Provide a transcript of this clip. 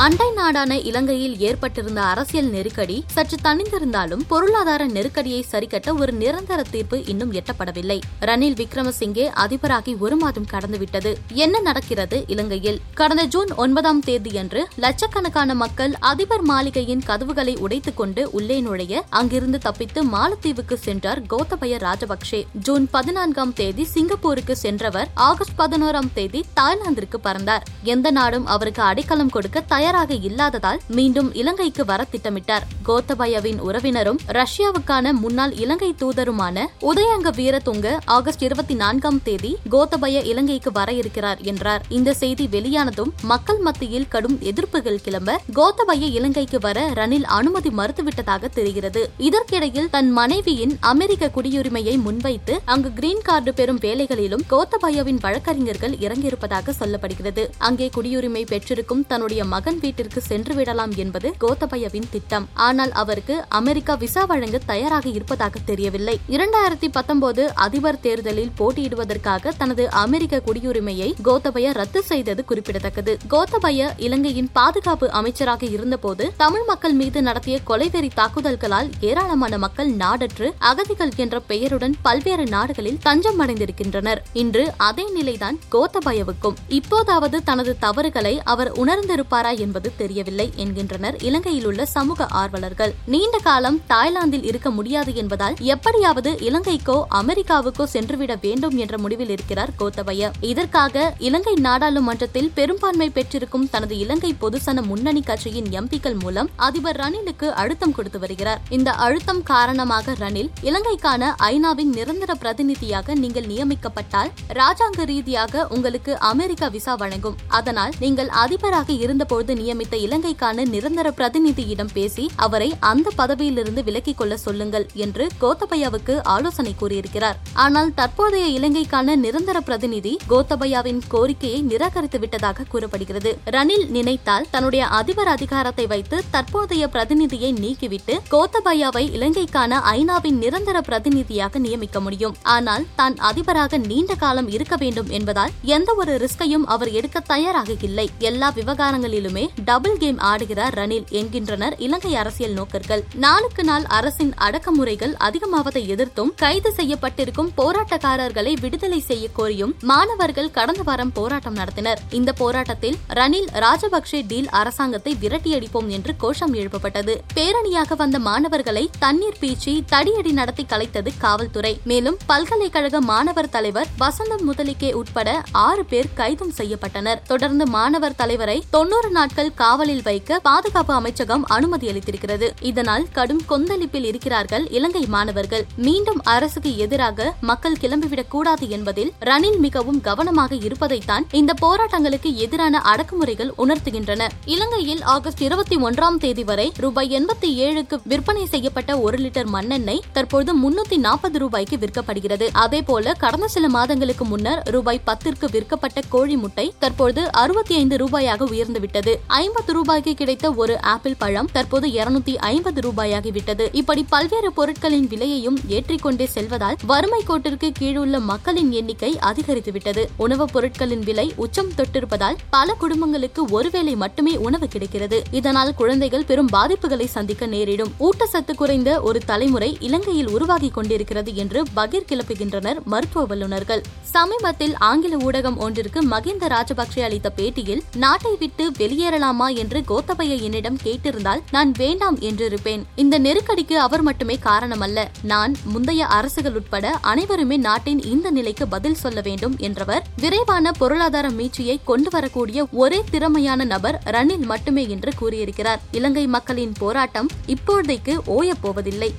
அண்டை நாடான இலங்கையில் ஏற்பட்டிருந்த அரசியல் நெருக்கடி சற்று தணிந்திருந்தாலும் பொருளாதார நெருக்கடியை சரிக்கட்ட ஒரு நிரந்தர தீர்ப்பு இன்னும் எட்டப்படவில்லை. ரணில் விக்ரமசிங்கே அதிபராகி ஒரு மாதம் கடந்துவிட்டது. என்ன நடக்கிறது இலங்கையில்? கடந்த ஜூன் ஒன்பதாம் தேதியன்று லட்சக்கணக்கான மக்கள் அதிபர் மாளிகையின் கதவுகளை உடைத்துக் கொண்டு உள்ளே நுழைய அங்கிருந்து தப்பித்து மாலத்தீவுக்கு சென்றார் கோத்தபய ராஜபக்சே ஜூன் பதினான்காம் தேதி சிங்கப்பூருக்கு சென்றவர் ஆகஸ்ட் பதினோராம் தேதி தாய்லாந்திற்கு பறந்தார். எந்த நாடும் அவருக்கு அடைக்கலம் கொடுக்க தயார் தயாராக இல்லாததால் மீண்டும் இலங்கைக்கு வர திட்டமிட்டார். கோத்தபயவின் உறவினரும் ரஷ்யாவுக்கான முன்னாள் இலங்கை தூதருமான உதயங்க வீரதுங்க ஆகஸ்ட் இருபத்தி நான்காம் தேதி கோத்தபய இலங்கைக்கு வர இருக்கிறார் என்றார். இந்த செய்தி வெளியானதும் மக்கள் மத்தியில் கடும் எதிர்ப்புகள் கிளம்ப கோத்தபய இலங்கைக்கு வர ரணில் அனுமதி மறுத்துவிட்டதாக தெரிகிறது. இதற்கிடையில் தன் மனைவியின் அமெரிக்க குடியுரிமையை முன்வைத்து அங்கு கிரீன் கார்டு பெறும் வேலைகளிலும் கோத்தபயவின் வழக்கறிஞர்கள் இறங்கியிருப்பதாக சொல்லப்படுகிறது. அங்கே குடியுரிமை பெற்றிருக்கும் தன்னுடைய மகன் வீட்டிற்கு சென்று விடலாம் என்பது கோத்தபயவின் திட்டம். ஆனால் அவருக்கு அமெரிக்கா விசா வழங்க தயாராக இருப்பதாக தெரியவில்லை. இரண்டாயிரத்தி பத்தொன்பது அதிபர் தேர்தலில் போட்டியிடுவதற்காக தனது அமெரிக்க குடியுரிமையை கோத்தபய ரத்து செய்தது குறிப்பிடத்தக்கது. கோத்தபய இலங்கையின் பாதுகாப்பு அமைச்சராக இருந்தபோது தமிழ் மக்கள் மீது நடத்திய கொலைவெறி தாக்குதல்களால் ஏராளமான மக்கள் நாடற்று அகதிகள் என்ற பெயருடன் பல்வேறு நாடுகளில் தஞ்சம் அடைந்திருக்கின்றனர் இன்று அதே நிலைதான் கோத்தபயவுக்கும். இப்போதாவது தனது தவறுகளை அவர் உணர்ந்திருப்பாரா என்பது தெரியவில்லை என்கின்றனர். இலங்கையில் உள்ள சமூக ஆர்வலர்கள். நீண்ட காலம் தாய்லாந்தில் இருக்க முடியாது என்பதால் எப்படியாவது இலங்கைக்கோ அமெரிக்காவுக்கோ சென்றுவிட வேண்டும் என்ற முடிவில் இருக்கிறார் கோத்தபய. இதற்காக இலங்கை நாடாளுமன்றத்தில் பெரும்பான்மை பெற்றிருக்கும் தனது இலங்கை பொதுசன முன்னணி கட்சியின் எம்பிக்கள் மூலம் அதிபர் ரணிலுக்கு அழுத்தம் கொடுத்து வருகிறார். இந்த அழுத்தம் காரணமாக ரணில் இலங்கைக்கான ஐநாவின் நிரந்தர பிரதிநிதியாக நீங்கள் நியமிக்கப்பட்டால் ராஜாங்க ரீதியாக உங்களுக்கு அமெரிக்கா விசா வழங்கும். அதனால் நீங்கள் அதிபராக இருந்தபோது நியமித்த இலங்கைக்கான நிரந்தர பிரதிநிதியிடம் பேசி அவரை அந்த பதவியிலிருந்து விலக்கிக் கொள்ள சொல்லுங்கள் என்று கோத்தபயாவுக்கு ஆலோசனை கூறியிருக்கிறார். ஆனால் தற்போதைய இலங்கைக்கான நிரந்தர பிரதிநிதி கோத்தபயாவின் கோரிக்கையை நிராகரித்து விட்டதாக கூறப்படுகிறது. ரணில் நினைத்தால் தன்னுடைய அதிபர் அதிகாரத்தை வைத்து தற்போதைய பிரதிநிதியை நீக்கிவிட்டு கோத்தபயாவை இலங்கைக்கான ஐநாவின் நிரந்தர பிரதிநிதியாக நியமிக்க முடியும். ஆனால் தான் அதிபராக நீண்ட காலம் இருக்க வேண்டும் என்பதால் எந்த ஒரு ரிஸ்கையும் அவர் எடுக்க தயாராக இல்லை. எல்லா விவகாரங்களிலுமே டபுள் கேம் ஆடுகிறார் ரணில் என்கின்றனர் இலங்கை அரசியல் நோக்கர்கள். நாளுக்கு நாள் அரசின் அடக்குமுறைகள் அதிகமாவதை எதிர்த்தும் கைது செய்யப்பட்டிருக்கும் போராட்டக்காரர்களை விடுதலை செய்ய கோரியும் மாணவர்கள் கடந்த வாரம் போராட்டம் நடத்தினர். இந்த போராட்டத்தில் ரணில் ராஜபக்சே டீல் அரசாங்கத்தை விரட்டியடிப்போம் என்று கோஷம் எழுப்பப்பட்டது. பேரணியாக வந்த மாணவர்களை தண்ணீர் பீச்சி தடியடி நடத்தி கலைத்தது காவல்துறை. மேலும் பல்கலைக்கழக மாணவர் தலைவர் வசந்தம் முதலிக்கே உட்பட ஆறு பேர் கைதும் செய்யப்பட்டனர். தொடர்ந்து மாணவர் தலைவரை தொன்னூறு நாட்கள் காவலில் வைக்க பாதுகாப்பு அமைச்சகம் அனுமதி அளித்திருக்கிறது. இதனால் கடும் கொந்தளிப்பில் இருக்கிறார்கள் இலங்கை மாணவர்கள். மீண்டும் அரசுக்கு எதிராக மக்கள் கிளம்பிவிடக் கூடாது என்பதில் ரணில் மிகவும் கவனமாக இருப்பதைத்தான் இந்த போராட்டங்களுக்கு எதிரான அடக்குமுறைகள் உணர்த்துகின்றன. இலங்கையில் ஆகஸ்ட் இருபத்தி ஒன்றாம் தேதி வரை ரூபாய் எண்பத்தி ஏழுக்கு விற்பனை செய்யப்பட்ட ஒரு லிட்டர் மண்ணெண்ணெய் தற்போது முன்னூத்தி நாற்பது ரூபாய்க்கு விற்கப்படுகிறது. அதேபோல கடந்த சில மாதங்களுக்கு முன்னர் ரூபாய் பத்திற்கு விற்கப்பட்ட கோழி முட்டை தற்போது அறுபத்தி ஐந்து ரூபாயாக உயர்ந்துவிட்டது. ஐம்பது ரூபாய்க்கு கிடைத்த ஒரு ஆப்பிள் பழம் தற்போது இருநூத்தி ஐம்பது ரூபாயாகிவிட்டது. இப்படி பல்வேறு பொருட்களின் விலையையும் ஏற்றிக்கொண்டே செல்வதால் வறுமை கோட்டிற்கு கீழுள்ள மக்களின் எண்ணிக்கை அதிகரித்துவிட்டது. உணவுப் பொருட்களின் விலை உச்சம் தொட்டிருப்பதால் பல குடும்பங்களுக்கு ஒருவேளை மட்டுமே உணவு கிடைக்கிறது. இதனால் குழந்தைகள் பெரும் பாதிப்புகளை சந்திக்க நேரிடும். ஊட்டச்சத்து குறைந்த ஒரு தலைமுறை இலங்கையில் உருவாகி கொண்டிருக்கிறது என்று பகிர் கிளப்புகின்றனர் மருத்துவ வல்லுநர்கள். சமீபத்தில் ஆங்கில ஊடகம் ஒன்றிற்கு மகிந்த ராஜபக்சே அளித்த பேட்டியில் நாட்டை விட்டு வெளியேறலாமா? என்று கோத்தபய என்னிடம் கேட்டிருந்தால் நான் வேண்டாம் என்றிருப்பேன். இந்த நெருக்கடிக்கு அவர் மட்டுமே காரணமல்ல. நான் முந்தைய அரசுகள் உட்பட அனைவருமே நாட்டின் இந்த நிலைக்கு பதில் சொல்ல வேண்டும் என்றவர் விரைவான பொருளாதார மீட்சியை கொண்டு வரக்கூடிய ஒரே திறமையான நபர் ரணில் மட்டுமே என்று கூறியிருக்கிறார். இலங்கை மக்களின் போராட்டம் இப்போதைக்கு ஓயப் போவதில்லை.